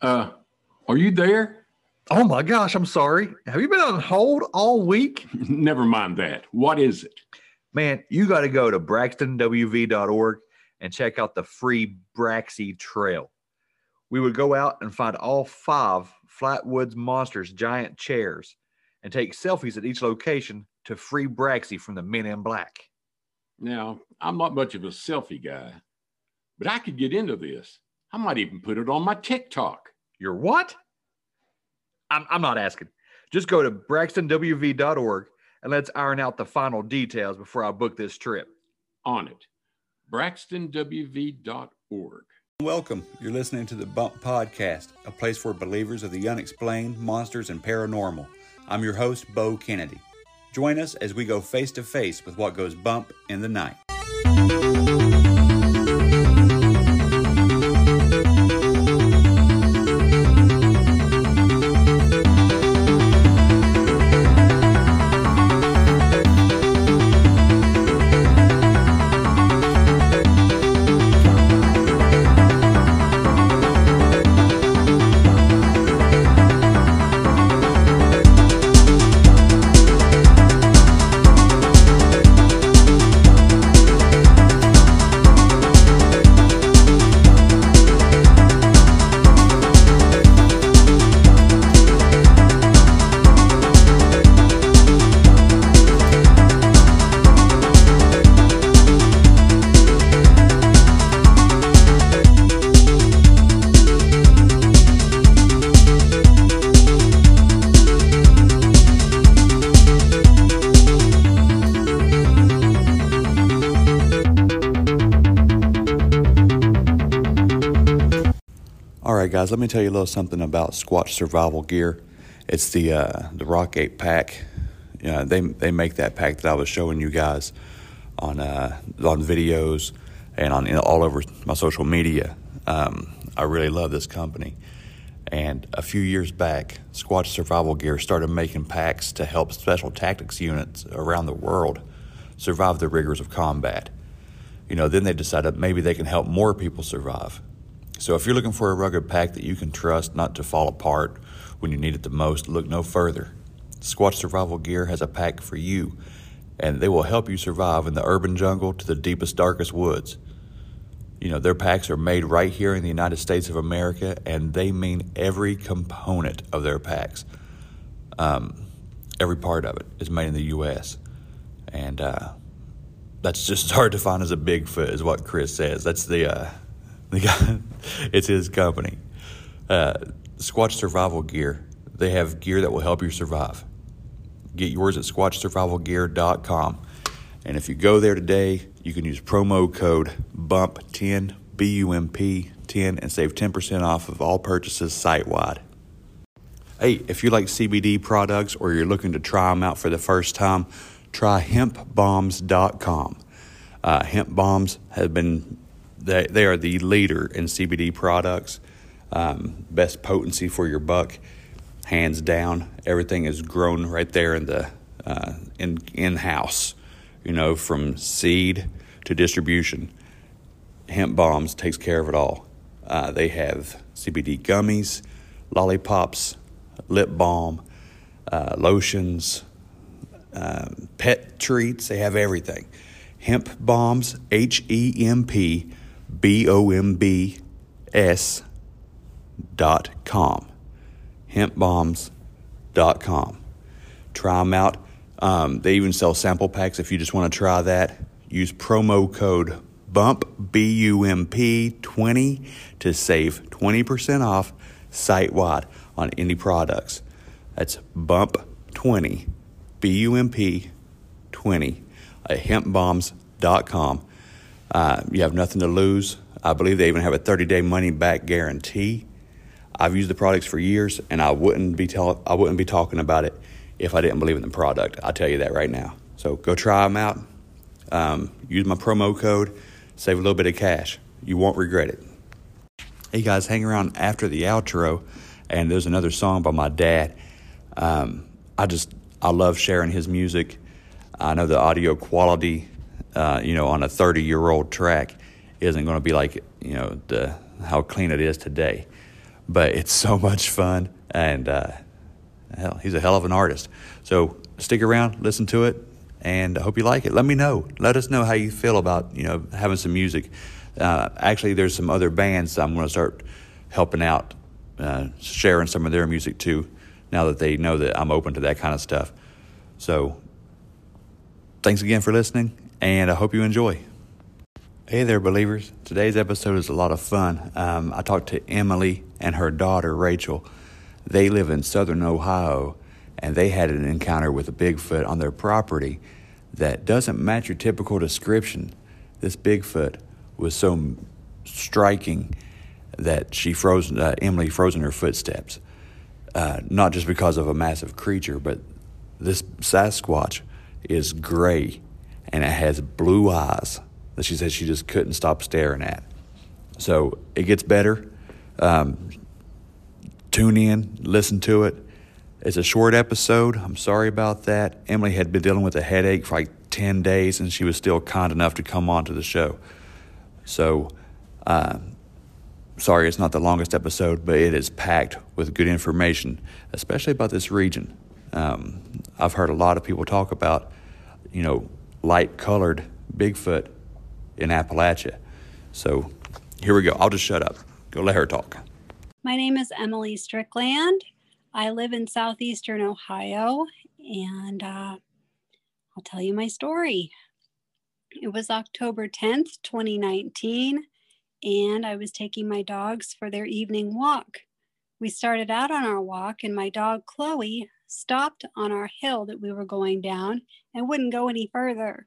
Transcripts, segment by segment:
Uh, are you there? Oh my gosh, I'm sorry. Have you been on hold all week? Never mind that. What is it? Man, you got to go to braxtonwv.org and check out the free Braxy Trail. We would go out and find all five Flatwoods Monsters giant chairs and take selfies at each location to free Braxy from the men in black. Now, I'm not much of a selfie guy, but I could get into this. I might even put it on my TikTok. Your what? I'm, I'm not asking. Just go to braxtonwv.org and let's iron out the final details before I book this trip. On it. braxtonwv.org. Welcome. You're listening to the Bump Podcast, a place for believers of the unexplained, monsters, and paranormal. I'm your host, Bo Kennedy. Join us as we go face to face with what goes bump in the night. Guys, let me tell you a little something about Squatch Survival Gear. It's the uh, the Rock 8 pack. You know, they they make that pack that I was showing you guys on uh, on videos and on you know, all over my social media. Um, I really love this company. And a few years back, Squatch Survival Gear started making packs to help special tactics units around the world survive the rigors of combat. You know, then they decided maybe they can help more people survive. So if you're looking for a rugged pack that you can trust not to fall apart when you need it the most, look no further. Squatch Survival Gear has a pack for you, and they will help you survive in the urban jungle to the deepest, darkest woods. You know, their packs are made right here in the United States of America, and they mean every component of their packs. Um, every part of it is made in the U.S. And uh, that's just as hard to find as a Bigfoot, is what Chris says. That's the uh, it's his company. Uh, Squatch Survival Gear. They have gear that will help you survive. Get yours at squatchsurvivalgear.com. And if you go there today, you can use promo code BUMP10, B U M P 10, and save 10% off of all purchases site wide. Hey, if you like CBD products or you're looking to try them out for the first time, try hempbombs.com. Uh, hemp bombs have been, they, they are the leader in CBD products. Um, best potency for your buck, hands down. Everything is grown right there in the uh, in in house. You know, from seed to distribution. Hemp Bombs takes care of it all. Uh, they have CBD gummies, lollipops, lip balm, uh, lotions, um, pet treats. They have everything. Hemp Bombs, H E M P B O M B S dot com. Dot com. Try them out. Um, they even sell sample packs if you just want to try that. Use promo code BUMP, B U M P 20 to save 20% off site wide on any products. That's BUMP 20, B U M P 20 at hempbombs.com. Uh, you have nothing to lose. I believe they even have a 30 day money back guarantee. I've used the products for years, and I wouldn't be tell- I wouldn't be talking about it if I didn't believe in the product. I'll tell you that right now. So go try them out. Um, use my promo code. Save a little bit of cash. You won't regret it. Hey guys, hang around after the outro, and there's another song by my dad. Um, I just I love sharing his music. I know the audio quality, uh, you know, on a 30 year old track isn't going to be like you know the how clean it is today. but it's so much fun. And uh, hell, he's a hell of an artist. So stick around, listen to it, and I hope you like it. Let me know. Let us know how you feel about you know having some music. Uh, actually, there's some other bands I'm going to start helping out, uh, sharing some of their music too. Now that they know that I'm open to that kind of stuff. So, thanks again for listening, and I hope you enjoy. Hey there, believers. Today's episode is a lot of fun. Um, I talked to Emily and her daughter, Rachel. They live in southern Ohio, and they had an encounter with a Bigfoot on their property that doesn't match your typical description. This Bigfoot was so striking that she froze, uh, Emily froze in her footsteps. Uh, not just because of a massive creature, but this Sasquatch is gray and it has blue eyes that she said she just couldn't stop staring at. So it gets better. Um, tune in, listen to it. It's a short episode. I'm sorry about that. Emily had been dealing with a headache for like 10 days and she was still kind enough to come on to the show. So, uh, sorry it's not the longest episode, but it is packed with good information, especially about this region. Um, I've heard a lot of people talk about, you know, light colored Bigfoot in Appalachia. So here we go. I'll just shut up. Go let her talk. My name is Emily Strickland. I live in southeastern Ohio, and uh, I'll tell you my story. It was October 10th, 2019, and I was taking my dogs for their evening walk. We started out on our walk, and my dog Chloe stopped on our hill that we were going down and wouldn't go any further.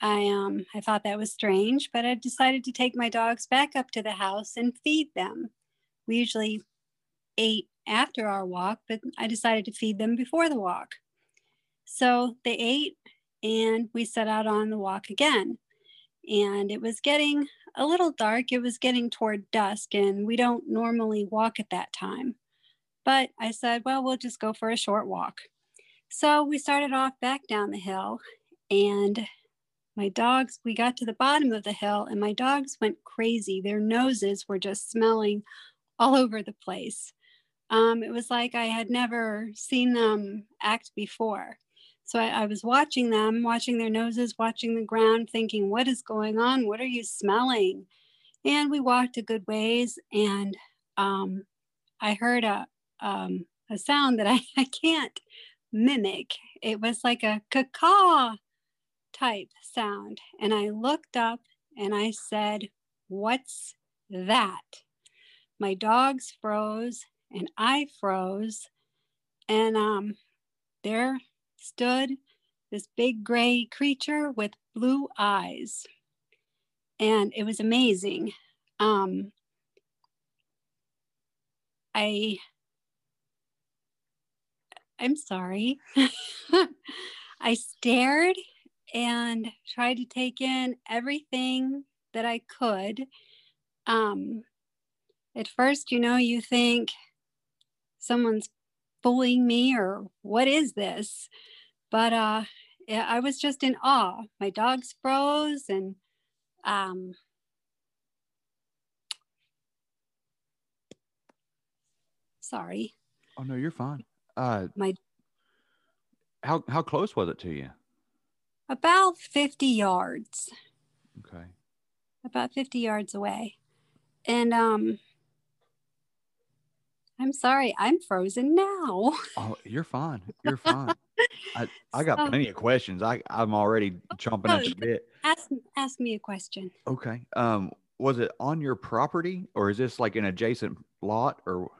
I um I thought that was strange, but I decided to take my dogs back up to the house and feed them. We usually ate after our walk, but I decided to feed them before the walk. So they ate and we set out on the walk again. And it was getting a little dark. It was getting toward dusk, and we don't normally walk at that time. But I said, well, we'll just go for a short walk. So we started off back down the hill, and my dogs, we got to the bottom of the hill, and my dogs went crazy. Their noses were just smelling all over the place. Um, it was like I had never seen them act before. So I, I, was watching them, watching their noses, watching the ground, thinking, what is going on? What are you smelling? And we walked a good ways, and um, I heard a, um, a sound that I, I can't mimic. It was like a caw type sound. And I looked up and I said, What's that? My dogs froze and I froze. And um, there stood this big gray creature with blue eyes. And it was amazing. Um, I I'm sorry. I stared and tried to take in everything that I could. Um, at first, you know, you think someone's fooling me or what is this? But uh, I was just in awe. My dogs froze and um, sorry. Oh no, you're fine. Uh, my how how close was it to you? About 50 yards. Okay. About 50 yards away. And um I'm sorry, I'm frozen now. Oh, you're fine. You're fine. I, I got so, plenty of questions. I, I'm already chomping at the bit. Ask ask me a question. Okay. Um, was it on your property or is this like an adjacent lot or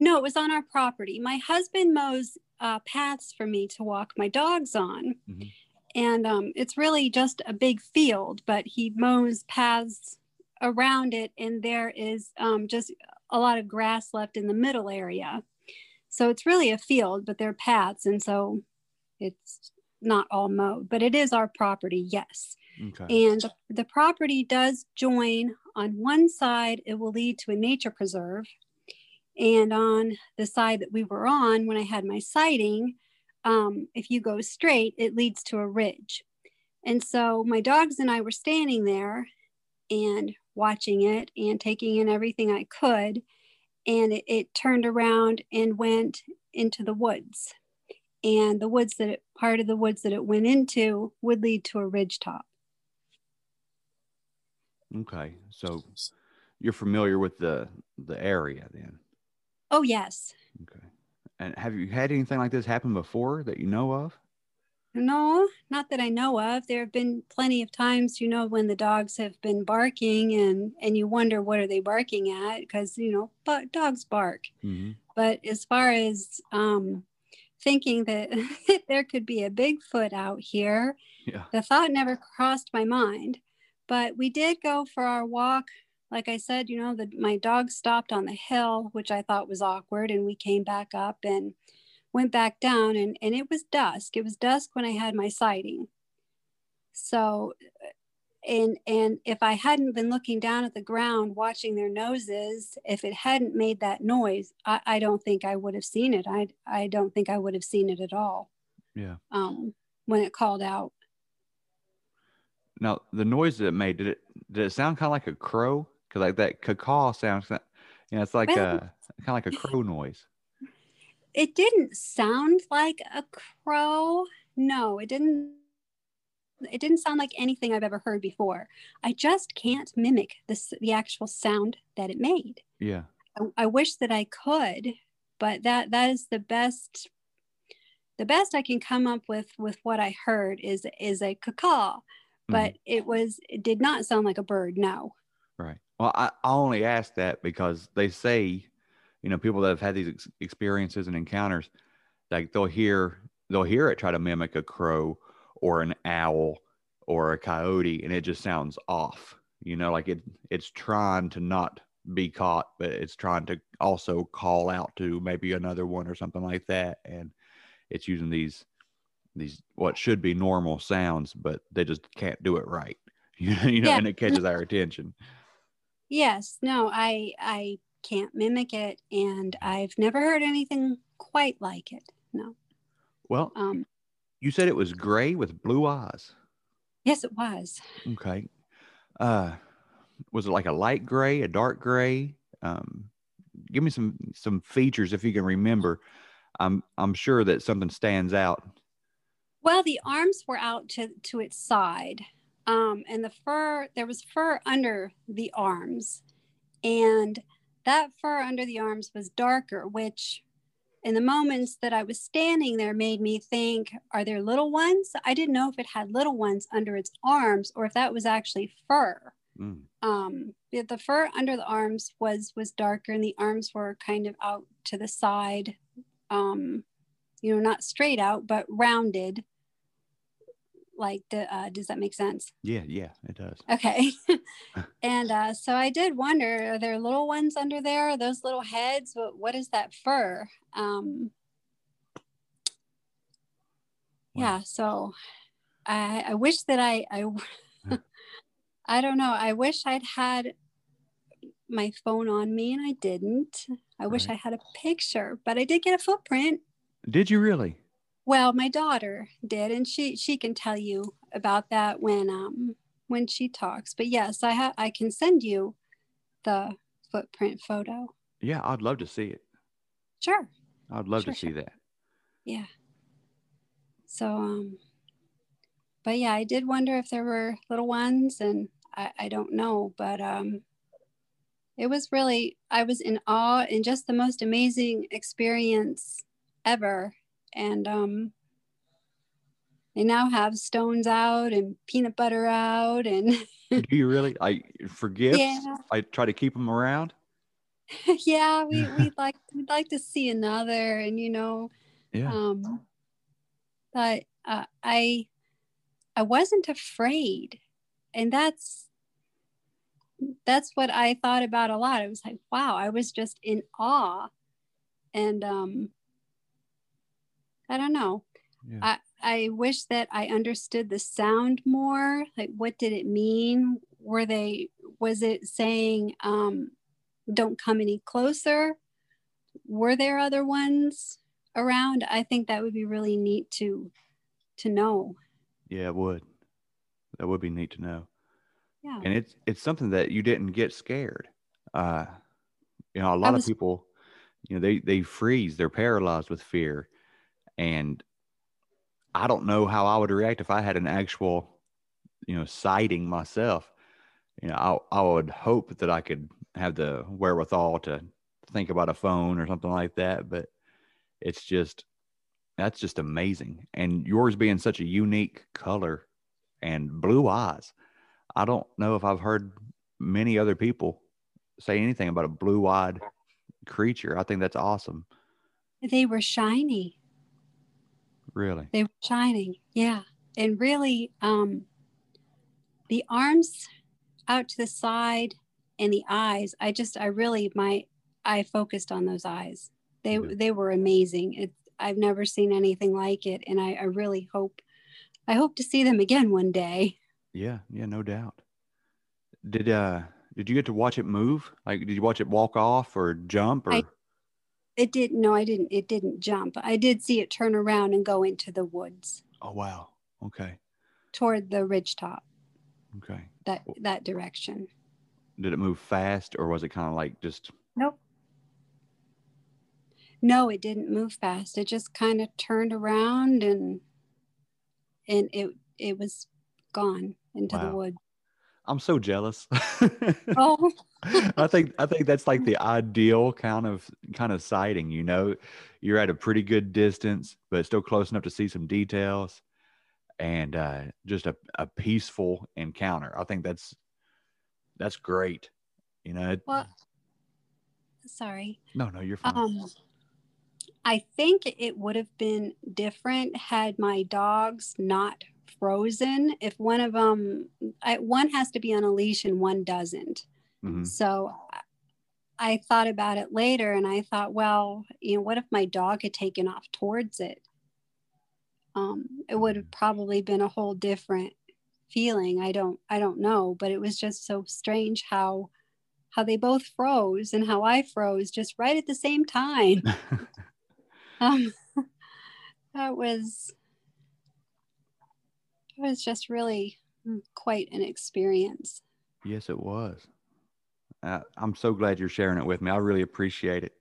no, it was on our property. My husband mows uh, paths for me to walk my dogs on. Mm-hmm. And um, it's really just a big field, but he mows paths around it. And there is um, just a lot of grass left in the middle area. So it's really a field, but they're paths. And so it's not all mowed, but it is our property, yes. Okay. And the, the property does join on one side, it will lead to a nature preserve and on the side that we were on, when I had my sighting, um, if you go straight, it leads to a ridge. And so my dogs and I were standing there and watching it and taking in everything I could. and it, it turned around and went into the woods. And the woods that it, part of the woods that it went into would lead to a ridge top. Okay. So you're familiar with the the area then. Oh, yes. Okay. And have you had anything like this happen before that you know of? No, not that I know of. There have been plenty of times, you know, when the dogs have been barking and and you wonder what are they barking at because you know, but dogs bark. Mm-hmm. But as far as um, thinking that there could be a Bigfoot out here, Yeah. the thought never crossed my mind. But we did go for our walk. Like I said, you know, the, my dog stopped on the hill, which I thought was awkward, and we came back up and went back down, and, and it was dusk. It was dusk when I had my sighting. So, and and if I hadn't been looking down at the ground, watching their noses, if it hadn't made that noise, I, I don't think I would have seen it. I I don't think I would have seen it at all. Yeah. Um, when it called out. Now the noise that it made did it did it sound kind of like a crow? Because like that cacaw sounds, you know, it's like Well- a kind of like a crow noise. it didn't sound like a crow. No it didn't it didn't sound like anything i've ever heard before. I just can't mimic this the actual sound that it made. Yeah. I, I wish that i could but that that is the best the best i can come up with with what i heard is is a cacaw but mm-hmm. it was it did not sound like a bird no Right. Well, I, I only ask that because they say, you know, people that have had these ex- experiences and encounters, like they'll hear they'll hear it try to mimic a crow or an owl or a coyote, and it just sounds off. You know, like it it's trying to not be caught, but it's trying to also call out to maybe another one or something like that, and it's using these these what should be normal sounds, but they just can't do it right. You know, you know, Yeah. and it catches our attention. Yes no i i can't mimic it and i've never heard anything quite like it no Well, um you said it was gray with blue eyes. yes it was Okay. Uh, was it like a light gray, a dark gray? Um, give me some some features if you can remember. I'm I'm sure that something stands out. Well, the arms were out to, to its side, um, and the fur, there was fur under the arms. And that fur under the arms was darker, which in the moments that I was standing there made me think, are there little ones? I didn't know if it had little ones under its arms or if that was actually fur. Mm, Um, the, the fur under the arms was was darker, and the arms were kind of out to the side. Um, you know, not straight out, but rounded. Like, the, uh, does that make sense? yeah, yeah, it does. Okay. and uh, so I did wonder, are there little ones under there? Those little heads? What, what is that fur? Um, Wow. yeah. So I, I wish that I, I, I don't know. I wish I'd had my phone on me and I didn't. I wish I had a picture, but I did get a footprint. Did you really? Well, my daughter did, and she she can tell you about that when um when she talks. But yes, I have I can send you the footprint photo. Yeah, I'd love to see it. Sure. I'd love Sure, to see sure. that. Yeah. So um but yeah, I did wonder if there were little ones and I, I don't know, but um it was really I was in awe and just the most amazing experience ever. And um they now have stones out and peanut butter out and Do you really? I for gifts. Yeah. I try to keep them around. yeah, we we'd like we'd like to see another and you know Yeah. um but uh, i i wasn't afraid and that's that's what i thought about a lot it was like wow i was just in awe and um i don't know. Yeah. i i wish that i understood the sound more like what did it mean? Were they was it saying um don't come any closer? Were there other ones around? I think that would be really neat to to know. Yeah, it would. That would be neat to know. yeah. And it's it's something that you didn't get scared. Uh You know, a lot was- of people, you know, they they freeze, they're paralyzed with fear, and I don't know how I would react if I had an actual, you know, sighting myself. You know, I I would hope that I could have the wherewithal to think about a phone or something like that, but it's just that's just amazing. And yours being such a unique color and blue eyes. I don't know if I've heard many other people say anything about a blue-eyed creature. I think that's awesome. They were shiny. Really. They were shining. Yeah. And really, um, the arms out to the side and the eyes, I just, I really, my, I focused on those eyes. They, Yeah. they were amazing. It, I've never seen anything like it. And I, I really hope, I hope to see them again one day. Yeah, yeah, no doubt. Did uh did you get to watch it move? Like did you watch it walk off or jump or I- It didn't, no, I didn't, it didn't jump. I did see it turn around and go into the woods Oh wow. Okay. toward the ridge top, Okay. that, that direction. Did it move fast or was it kind of like just Nope. No, it didn't move fast. It just kind of turned around and and it it was gone into the Wow. I'm so jealous. Oh, I think I think that's like the ideal kind of kind of sighting, you know. You're at a pretty good distance, but still close enough to see some details and uh just a, a peaceful encounter. I think that's that's great. You know, it- well, sorry. no, no, you're fine. Um, I think it would have been different had my dogs not frozen. If one of them, I, one has to be on a leash and one doesn't. Mhm. So I- I thought about it later and I thought, well, you know, what if my dog had taken off towards it? Um, it would have probably been a whole different feeling. I don't I don't know, but it was just so strange how how they both froze and how I froze just right at the same time. Um, that was it was just really mm, quite an experience. yes, it was. Uh, I'm so glad you're sharing it with me. I really appreciate it.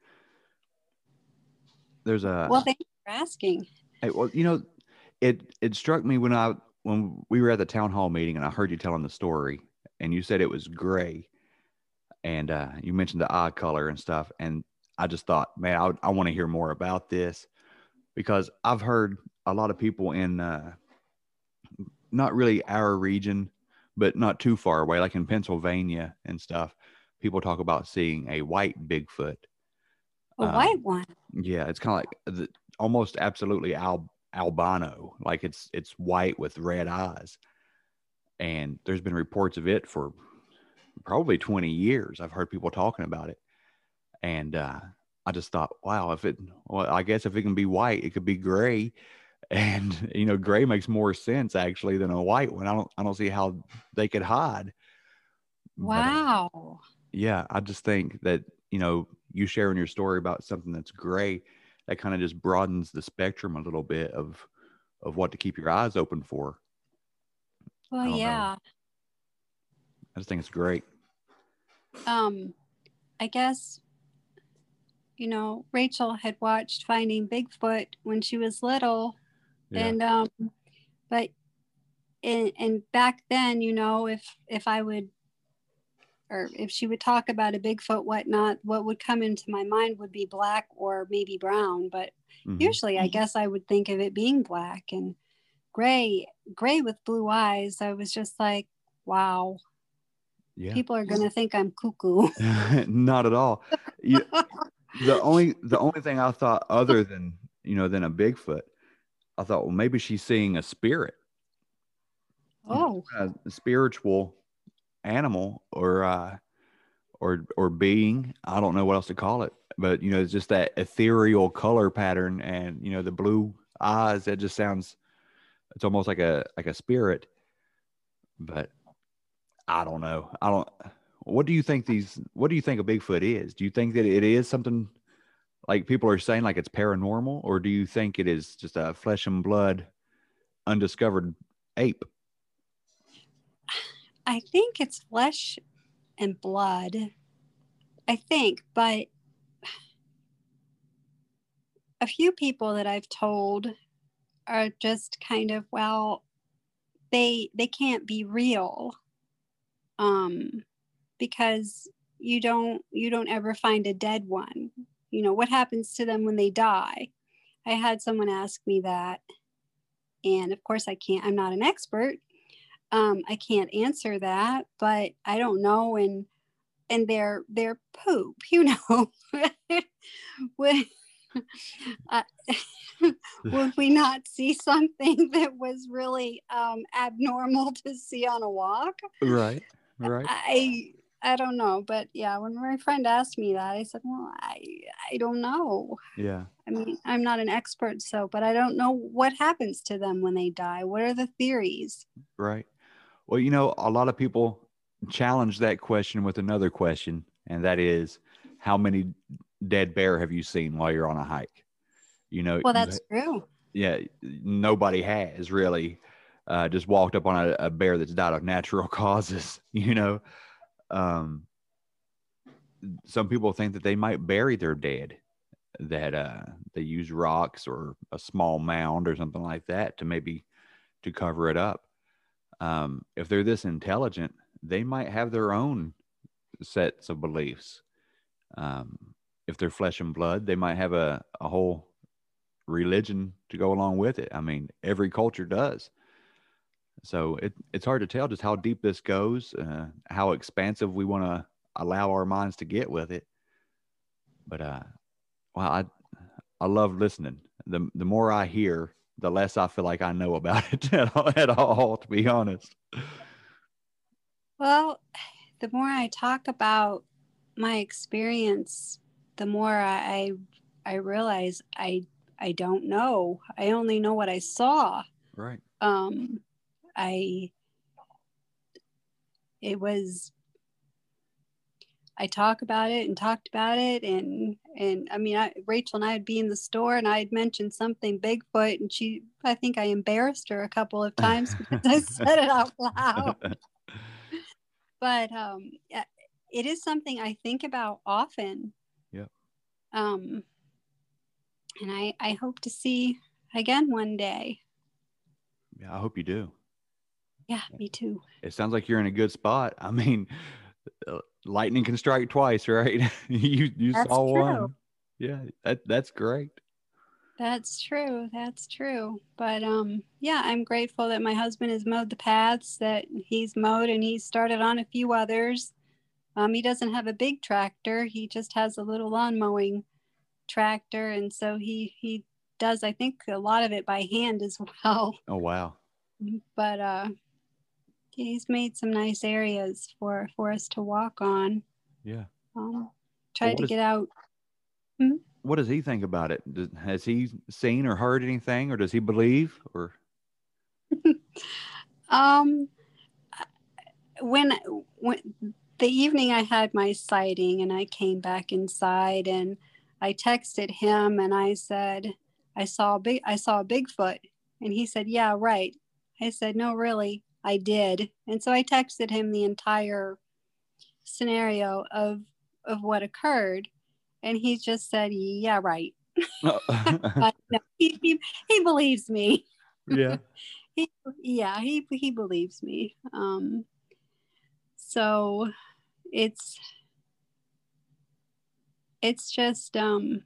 There's a well, thank you for asking. Hey, well, you know, it it struck me when I when we were at the town hall meeting and I heard you telling the story, and you said it was gray, and uh, you mentioned the eye color and stuff, and I just thought, man, I, I want to hear more about this because I've heard a lot of people in uh, not really our region, but not too far away, like in Pennsylvania and stuff. People talk about seeing a white Bigfoot. A Um, white one. Yeah, it's kind of like the, almost absolutely al- albino, like it's it's white with red eyes. And there's been reports of it for probably 20 years. I've heard people talking about it. And uh, I just thought, wow, if it, well, I guess if it can be white, it could be gray. And you know, gray makes more sense actually than a white one. I don't, I don't see how they could hide. But, Wow. yeah, I just think that, you know, you sharing your story about something that's gray, that kind of just broadens the spectrum a little bit of of what to keep your eyes open for. Well, don't know. yeah. I just think it's great. Um, I guess, you know, Rachel had watched Finding Bigfoot when she was little, Yeah. and um, but and and back then, you know, if if I would or if she would talk about a Bigfoot, whatnot, what would come into my mind would be black or maybe brown. But Mhm. usually, I guess I would think of it being black and gray, gray with blue eyes. I was just like, wow, Yeah. people are gonna think I'm cuckoo. Not at all. You, the only the only thing I thought other than you know than a Bigfoot, I thought well maybe she's seeing a spirit, Oh, a spiritual animal or uh or or being. I don't know what else to call it, but you know it's just that ethereal color pattern and you know the blue eyes. That just sounds. It's almost like a like a spirit, but I don't know. I don't. What do you think these? What do you think a Bigfoot is? Do you think that it is something like people are saying, like it's paranormal, or do you think it is just a flesh and blood, undiscovered ape? I think it's flesh and blood. I think, but a few people that I've told are just kind of well they they can't be real um because you don't you don't ever find a dead one you know what happens to them when they die i had someone ask me that and of course i can't i'm not an expert um, i can't answer that but i don't know and and their their poop you know when uh, would we not see something that was really um, abnormal to see on a walk? Right, right. I I don't know, but yeah, when my friend asked me that, I said, "Well, I I don't know." Yeah. I mean, I'm not an expert, so, but I don't know what happens to them when they die. What are the theories? Right. Well, you know, a lot of people challenge that question with another question, and that is, how many dead bear have you seen while you're on a hike? You know, Well, that's true. yeah, nobody has really uh, just walked up on a, a bear that's died of natural causes. You know, um, some people think that they might bury their dead, that uh, they use rocks or a small mound or something like that to maybe to cover it up. Um, if they're this intelligent, they might have their own sets of beliefs. Um, if they're flesh and blood, they might have a, a whole religion to go along with it. I mean, every culture does. So it, it's hard to tell just how deep this goes, uh, how expansive we want to allow our minds to get with it. But uh, well, I I love listening. The the more I hear, the less I feel like I know about it at all, at all to be honest. Well, the more I talk about my experience, the more I I realize I I don't know. I only know what I saw. Right. Um, I it was I talk about it and talked about it and and I mean I, Rachel and I would be in the store and I'd mentioned something Bigfoot and she I think I embarrassed her a couple of times because I said it out loud. But um, it is something I think about often. Yep. Um, and I I hope to see again one day. Yeah, I hope you do. Yeah, me too. It sounds like you're in a good spot. I mean, uh, lightning can strike twice, right? you you That's saw true. one. Yeah, that that's great. That's true. That's true. But um yeah, I'm grateful that my husband has mowed the paths that he's mowed and he's started on a few others. Um he doesn't have a big tractor. He just has a little lawn mowing tractor and so he he does I think a lot of it by hand as well. Oh wow. But uh he's made some nice areas for for us to walk on. Yeah. Um try what to is- get out What does he think about it? Does, has he seen or heard anything, or does he believe? Or Um, when when the evening I had my sighting and I came back inside and I texted him and I said I saw a big I saw a Bigfoot and he said yeah right. I said no really I did and so I texted him the entire scenario of of what occurred and he just said yeah right. But no, he, he, he believes me yeah. he yeah he he believes me um so it's it's just um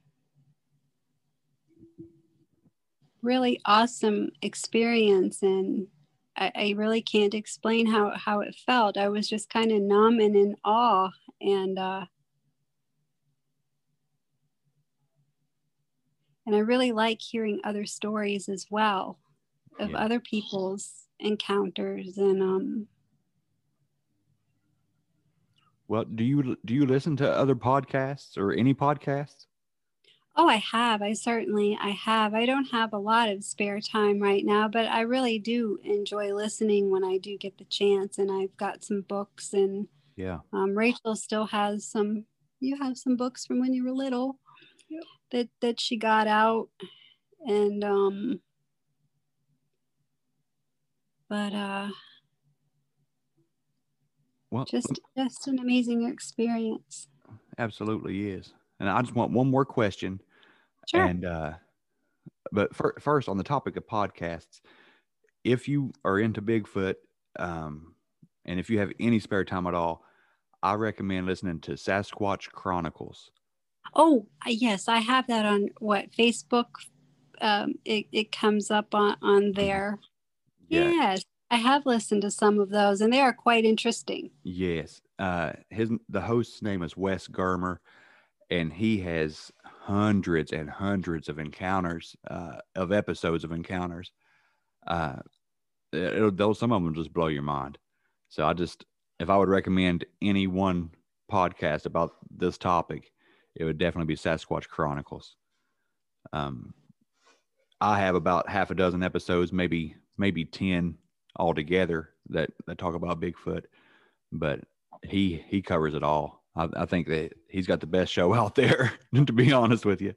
really awesome experience and I, I really can't explain how how it felt i was just kind of numb and in awe and uh and i really like hearing other stories as well of Yeah. other people's encounters and um Well, do you do you listen to other podcasts or any podcasts? Oh i have i certainly i have i don't have a lot of spare time right now but i really do enjoy listening when i do get the chance and i've got some books and Yeah. um, rachel still has some you have some books from when you were little that that she got out and um but uh Well, just just an amazing experience absolutely is. And I just want one more question. Sure. And uh, but fir- first, on the topic of podcasts, if you are into Bigfoot, um, and if you have any spare time at all, I recommend listening to Sasquatch Chronicles. Oh, yes, I have that on what Facebook. Um, it it comes up on on there. Yeah. Yes, I have listened to some of those, and they are quite interesting. Yes. Uh, his the host's name is Wes Germer, and he has hundreds and hundreds of encounters, uh, of episodes of encounters. Uh, they'll, some of them just blow your mind. So I just, if I would recommend any one podcast about this topic, it would definitely be Sasquatch Chronicles. Um, I have about half a dozen episodes, maybe maybe ten altogether that that talk about Bigfoot, but he he covers it all. I, I think that he's got the best show out there, to be honest with you.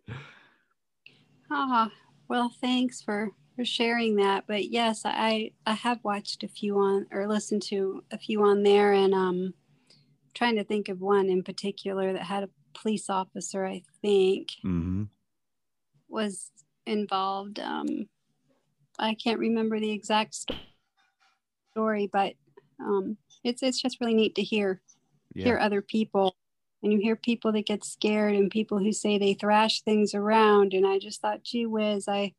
Ah, well, thanks for for sharing that. But yes, I I have watched a few on or listened to a few on there, and um, trying to think of one in particular that had a police officer. I think hmm was involved. Um, I can't remember the exact story, but um, it's it's just really neat to hear hear other people, and you hear people that get scared and people who say they thrash things around. And I just thought, gee whiz, I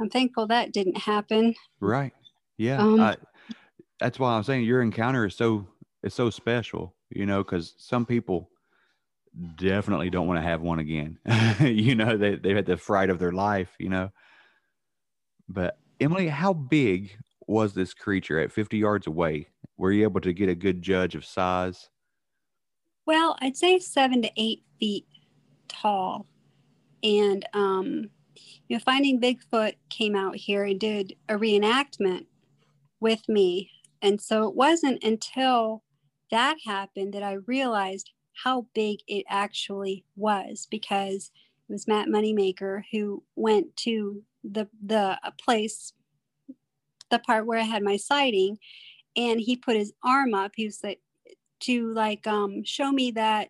I'm thankful that didn't happen. right. Yeah, Um, I, that's why I'm saying your encounter is so is so special. You know, because some people definitely don't want to have one again. you know, they they've had the fright of their life. You know, but Emily, how big was this creature at 50 yards away? Were you able to get a good judge of size? Well, I'd say seven to eight feet tall. And, um, you know, Finding Bigfoot came out here and did a reenactment with me. And so it wasn't until that happened that I realized how big it actually was because it was Matt Moneymaker who went to the the uh, place, the part where I had my sighting, and he put his arm up. He was like, to like um show me that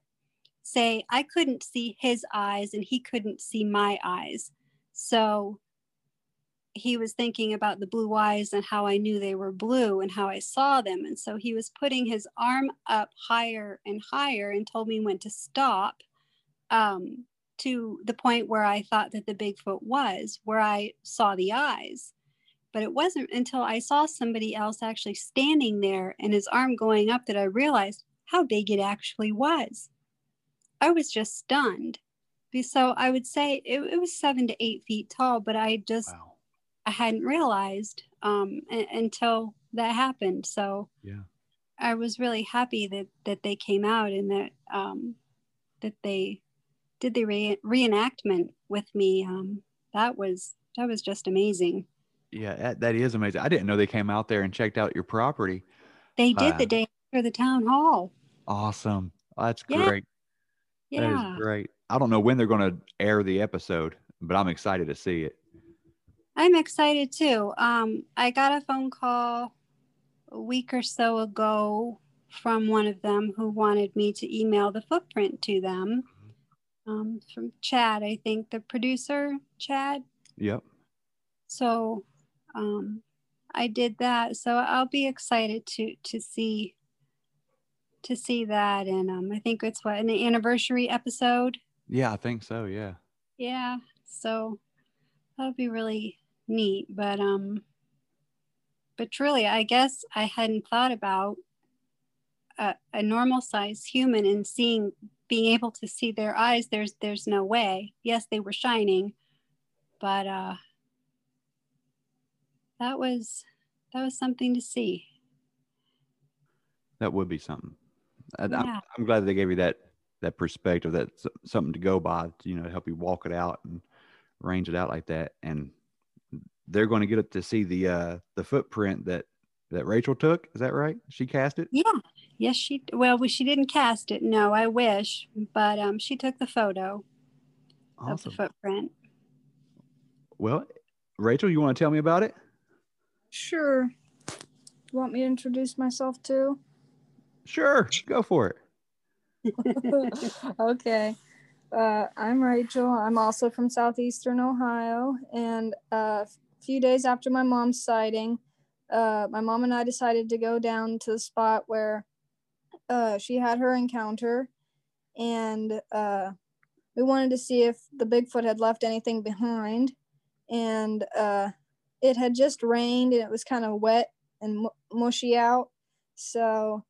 say I couldn't see his eyes and he couldn't see my eyes. So he was thinking about the blue eyes and how I knew they were blue and how I saw them. And so he was putting his arm up higher and higher and told me when to stop um, to the point where I thought that the Bigfoot was, where I saw the eyes. But it wasn't until I saw somebody else actually standing there and his arm going up that I realized how big it actually was. I was just stunned. So I would say it, it was seven to eight feet tall, but I just Wow. I hadn't realized um, a- until that happened. So Yeah. I was really happy that that they came out and that um, that they did the re- reenactment with me. Um, that was that was just amazing. Yeah, that, that is amazing. I didn't know they came out there and checked out your property. They did the day after the town hall. Awesome. That's Yeah. great. Yeah. is great. I don't know when they're going to air the episode, but I'm excited to see it. I'm excited too. Um, I got a phone call a week or so ago from one of them who wanted me to email the footprint to them. Um, from Chad, I think the producer, Chad. Yep. So um, I did that. So I'll be excited to to see to see that. And um, I think it's what an anniversary episode. Yeah, I think so. Yeah. Yeah. So that'll be really neat. But um but truly I guess I hadn't thought about a, a normal size human and seeing being able to see their eyes, there's there's no way. Yes, they were shining, but uh that was that was something to see. That would be something. I, I'm, I'm glad they gave you that that perspective. That's something to go by. You know, to help you walk it out and range it out like that. And they're going to get up to see the uh the footprint that that Rachel took. Is that right? She cast it. Yeah. Yes, she well, she didn't cast it. No, I wish, but um she took the photo of the footprint. Well, Rachel, you want to tell me about it? Sure. You want me to introduce myself too? Sure. Go for it. okay. Uh, I'm Rachel. I'm also from southeastern Ohio. And uh, a few days after my mom's sighting, uh, my mom and I decided to go down to the spot where uh, she had her encounter. And uh, we wanted to see if the Bigfoot had left anything behind. And uh, it had just rained and it was kind of wet and mu- mushy out. So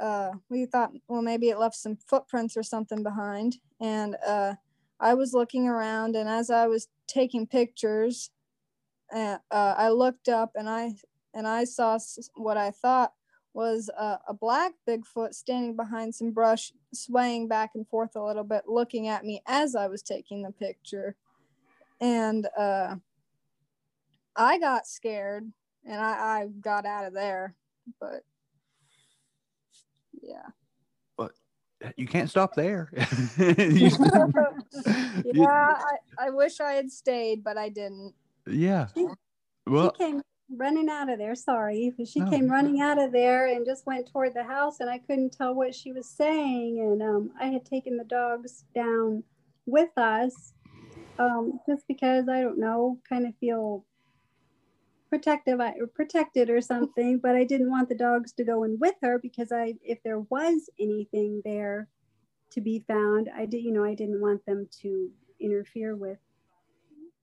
uh, we thought, well, maybe it left some footprints or something behind. And uh, I was looking around, and as I was taking pictures, uh, uh, I looked up and I and I saw what I thought was a, a black Bigfoot standing behind some brush, swaying back and forth a little bit, looking at me as I was taking the picture. And uh, I got scared, and I, I got out of there. But yeah. But you can't stop there. yeah, I, I wish I had stayed, but I didn't. yeah. She- Well, she came running out of there. Sorry, but she No. came running out of there and just went toward the house, and I couldn't tell what she was saying. And um, I had taken the dogs down with us, um, just because I don't know, kind of feel protective, I, protected or something. But I didn't want the dogs to go in with her because I, if there was anything there to be found, I did, you know, I didn't want them to interfere with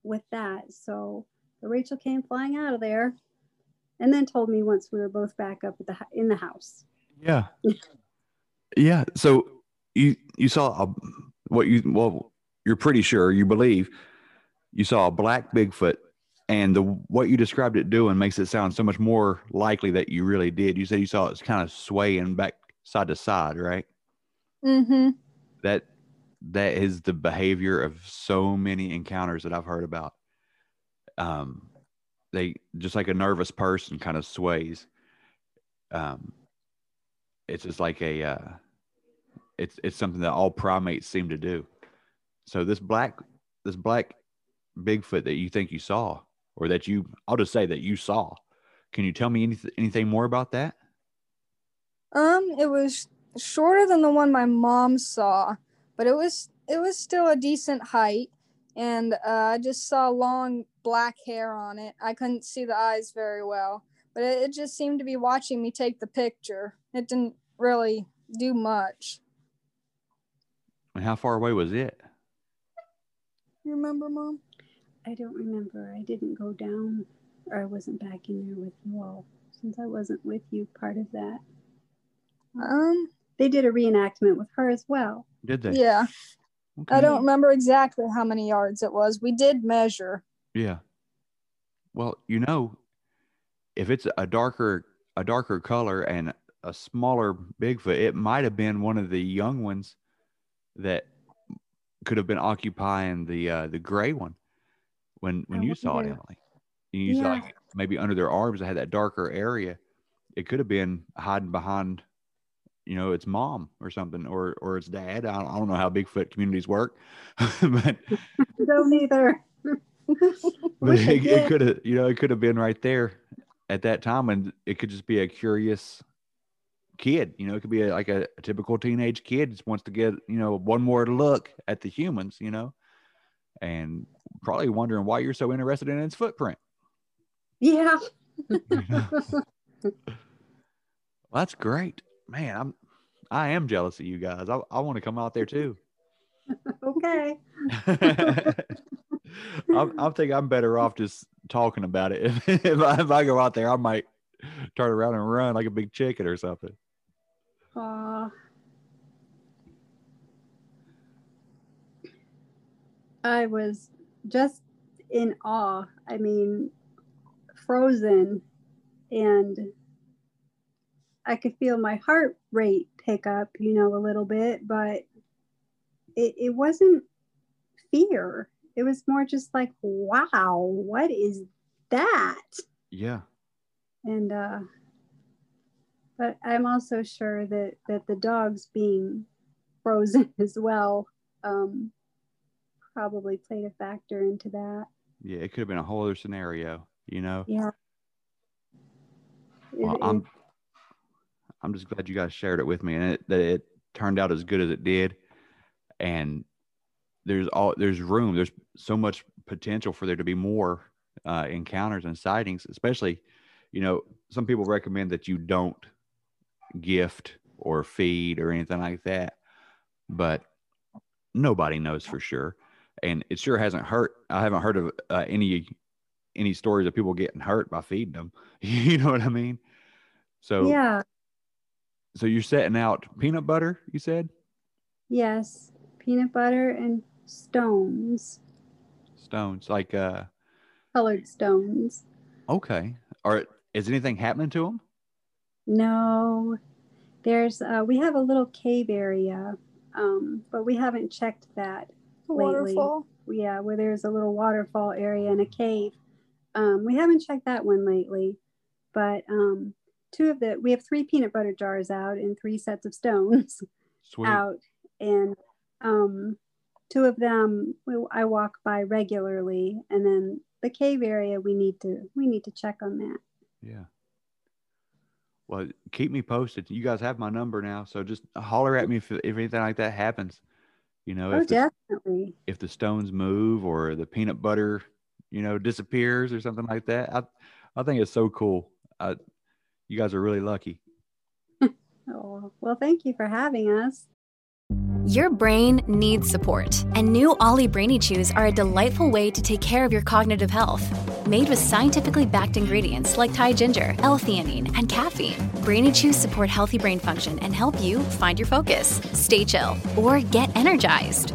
with that. So. Rachel came flying out of there and then told me once we were both back up at the in the house. yeah. Yeah. So you you saw a, what you well you're pretty sure you believe you saw a black Bigfoot and the what you described it doing makes it sound so much more likely that you really did. You said you saw it's kind of swaying back side to side, right? Mm-hmm. That that is the behavior of so many encounters that I've heard about. Um, they just like a nervous person kind of sways. Um, it's just like a uh, it's it's something that all primates seem to do. So this black this black Bigfoot that you think you saw, or that you I'll just say that you saw. Can you tell me anything anything more about that? Um, it was shorter than the one my mom saw, but it was it was still a decent height, and uh, I just saw long black hair on it. I couldn't see the eyes very well, but it, it just seemed to be watching me take the picture. It didn't really do much. And how far away was it? You remember, mom? I don't remember. I didn't go down or I wasn't back in there with you all since I wasn't with you part of that. Um, They did a reenactment with her as well. Did they? yeah, Okay. I don't remember exactly how many yards it was. We did measure. Yeah. Well, you know, if it's a darker a darker color and a smaller Bigfoot, it might have been one of the young ones that could have been occupying the uh, the gray one when when I you saw it. Emily. You saw like maybe under their arms that had that darker area. It could have been hiding behind, you know, its mom or something, or or its dad. I don't, I don't know how Bigfoot communities work, but Don't either. but it, it could have you know it could have been right there at that time and it could just be a curious kid you know it could be a, like a, a typical teenage kid just wants to get you know one more look at the humans you know and probably wondering why you're so interested in its footprint Yeah. well, that's great man i'm i am jealous of you guys i, I want to come out there too okay. I'm, I'm thinking I'm better off just talking about it. If, if, I, if I go out there, I might turn around and run like a big chicken or something. Aw. I was just in awe. I mean, frozen, and I could feel my heart rate pick up, you know, a little bit, but it, it wasn't fear. It was more just like, wow, what is that? Yeah. and uh but i'm also sure that that the dogs being frozen as well um probably played a factor into that Yeah. It could have been a whole other scenario, you know? yeah Well, I'm, I'm just glad you guys shared it with me and it, that it turned out as good as it did, and there's all there's room. There's so much potential for there to be more uh, encounters and sightings, especially, you know, some people recommend that you don't gift or feed or anything like that, but nobody knows for sure. And it sure hasn't hurt. I haven't heard of uh, any any stories of people getting hurt by feeding them. you know what I mean? So Yeah. So you're setting out peanut butter. You said Yes. Peanut butter and stones, stones like uh colored stones. okay. Are is anything happening to them? No, there's uh, we have a little cave area, um, but we haven't checked that. The Lately. waterfall. Yeah, where there's a little waterfall area and a cave. Um, we haven't checked that one lately, but um, two of the we have three peanut butter jars out and three sets of stones Sweet. out, and um, two of them we, I walk by regularly, and then the cave area we need to we need to check on that. Yeah. Well, keep me posted. You guys have my number now, so just holler at me if, if anything like that happens. You know, Oh, if the, definitely. if the stones move or the peanut butter, you know, disappears or something like that. I I think it's so cool. I, you guys are really lucky. Oh, well, thank you for having us. Your brain needs support, and new OLLY Brainy Chews are a delightful way to take care of your cognitive health. Made with scientifically backed ingredients like Thai ginger, L-theanine, and caffeine, Brainy Chews support healthy brain function and help you find your focus, stay chill, or get energized.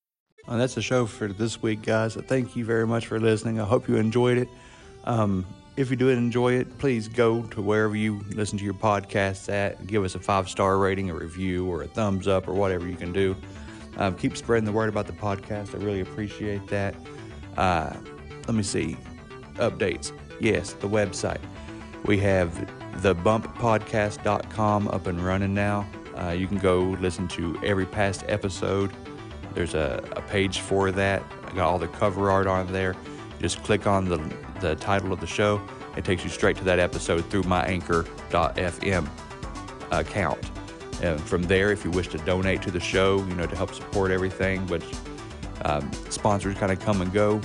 Well, that's the show for this week, guys. Thank you very much for listening. I hope you enjoyed it. Um, if you did enjoy it, please go to wherever you listen to your podcasts at. Give us a five star rating, a review, or a thumbs up, or whatever you can do. Um, keep spreading the word about the podcast. I really appreciate that. Uh, let me see. Updates. Yes, the website. We have thebumppodcast.com up and running now. Uh, you can go listen to every past episode. There's a, a page for that. I got all the cover art on there. Just click on the, the title of the show. It takes you straight to that episode through my anchor.fm account. And from there, if you wish to donate to the show, you know, to help support everything, which um, sponsors kind of come and go.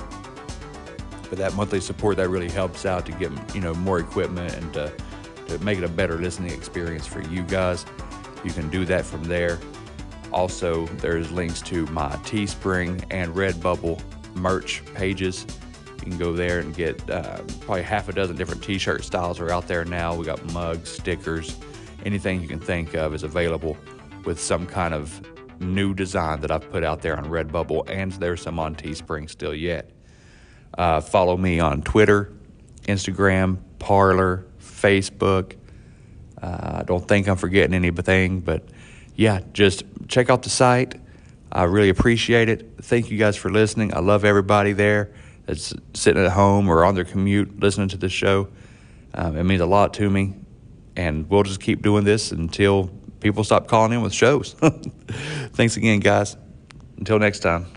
But that monthly support, that really helps out to get, you know, more equipment and to, to make it a better listening experience for you guys. You can do that from there. Also, there's links to my Teespring and Redbubble merch pages. You can go there and get uh, probably half a dozen different t-shirt styles are out there now. We got mugs, stickers, anything you can think of is available with some kind of new design that I've put out there on Redbubble, and there's some on Teespring still yet. Uh, follow me on Twitter, Instagram, Parler, Facebook. Uh, I don't think I'm forgetting anything, but yeah, just check out the site. I really appreciate it. Thank you guys for listening. I love everybody there that's sitting at home or on their commute listening to this show. Um, it means a lot to me, and we'll just keep doing this until people stop calling in with shows. Thanks again, guys. Until next time.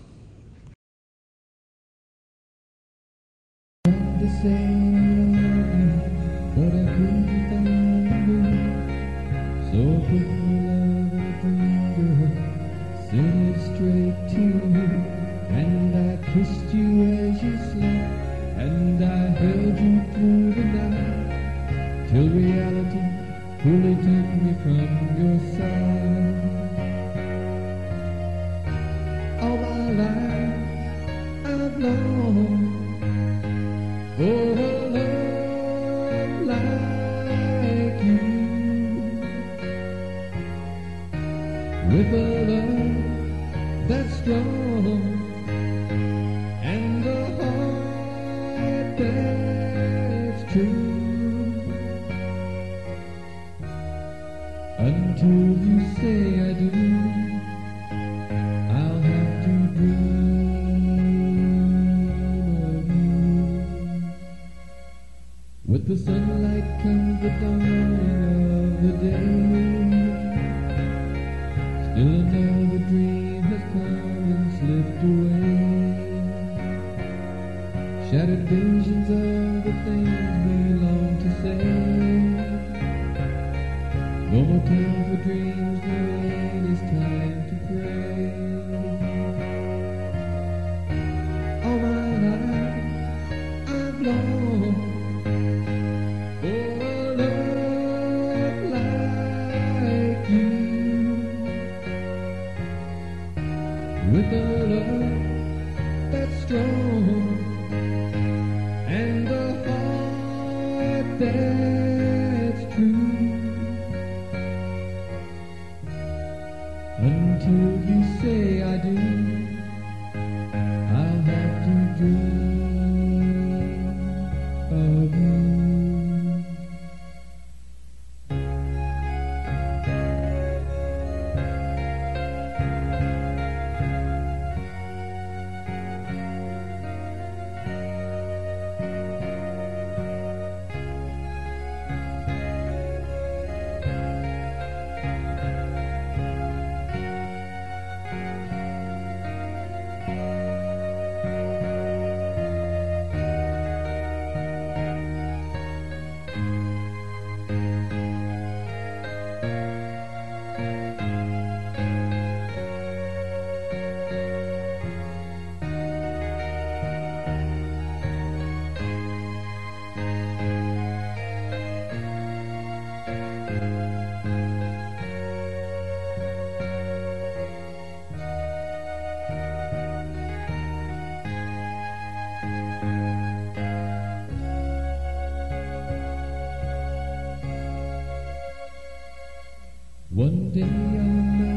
One day our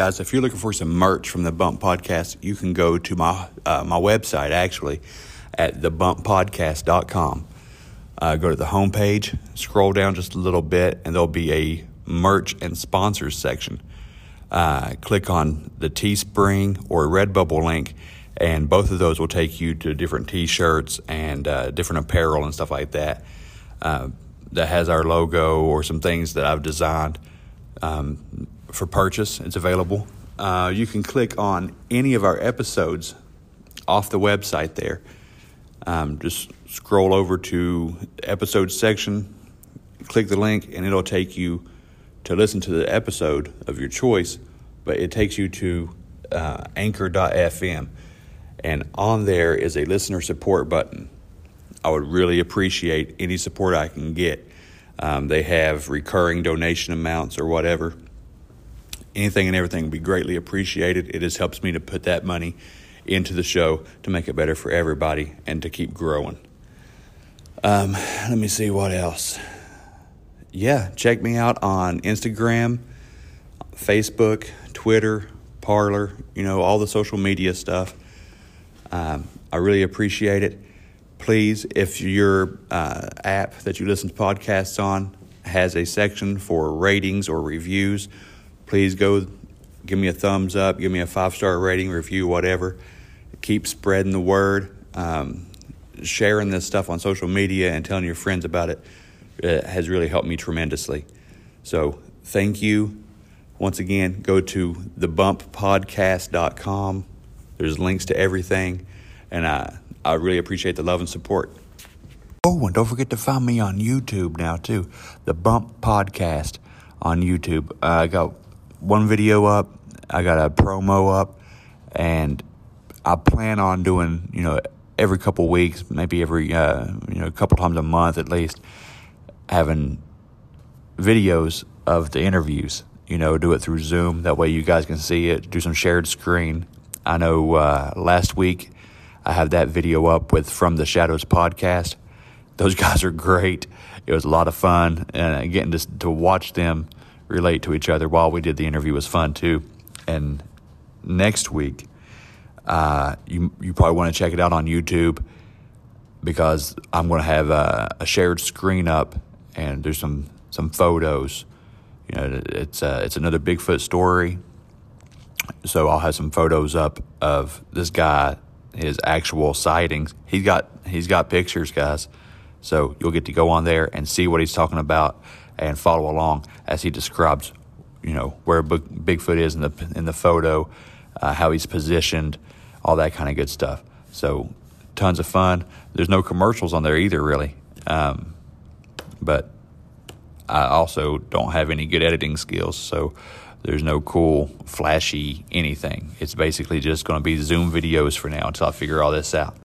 guys, if you're looking for some merch from the Bump Podcast, you can go to my uh, my website actually at thebumppodcast.com. Uh, go to the homepage, scroll down just a little bit, and there'll be a merch and sponsors section. Uh, click on the Teespring or Redbubble link, and both of those will take you to different T-shirts and uh, different apparel and stuff like that. Uh, that has our logo or some things that I've designed um, for purchase. It's available. Uh, you can click on any of our episodes off the website there. Um, just scroll over to episode section, click the link, and it'll take you to listen to the episode of your choice. But it takes you to uh, anchor.fm, and on there is a listener support button. I would really appreciate any support I can get. Um, they have recurring donation amounts or whatever. Anything and everything would be greatly appreciated. It just helps me to put that money into the show to make it better for everybody and to keep growing. Um, let me see what else. Yeah, check me out on Instagram, Facebook, Twitter, Parler, you know, all the social media stuff. Um, I really appreciate it. Please, if your uh, app that you listen to podcasts on has a section for ratings or reviews, please go give me a thumbs up, give me a five star rating, review, whatever. Keep spreading the word. Um, sharing this stuff on social media and telling your friends about it uh, has really helped me tremendously. So, thank you. Once again, go to thebumppodcast.com. There's links to everything, and I, I really appreciate the love and support. Oh, and don't forget to find me on YouTube now, too. The Bump Podcast on YouTube. Uh, I got one video up, I got a promo up, and I plan on doing, you know, every couple weeks, maybe every, uh, you know, a couple times a month at least, having videos of the interviews. You know, do it through Zoom. That way you guys can see it. Do some shared screen. I know uh, last week I have that video up with From the Shadows podcast. Those guys are great. It was a lot of fun, and getting to, to watch them relate to each other while we did the interview was fun too. And next week, uh, you you probably want to check it out on YouTube because I'm going to have a, a shared screen up, and there's some some photos. You know, it's uh, it's another Bigfoot story. So I'll have some photos up of this guy, his actual sightings. He's got he's got pictures, guys. So you'll get to go on there and see what he's talking about and follow along as he describes, you know, where Bigfoot is in the in the photo, uh, how he's positioned, all that kind of good stuff. So tons of fun. There's no commercials on there either, really. Um, but I also don't have any good editing skills, so there's no cool, flashy anything. It's basically just going to be Zoom videos for now until I figure all this out.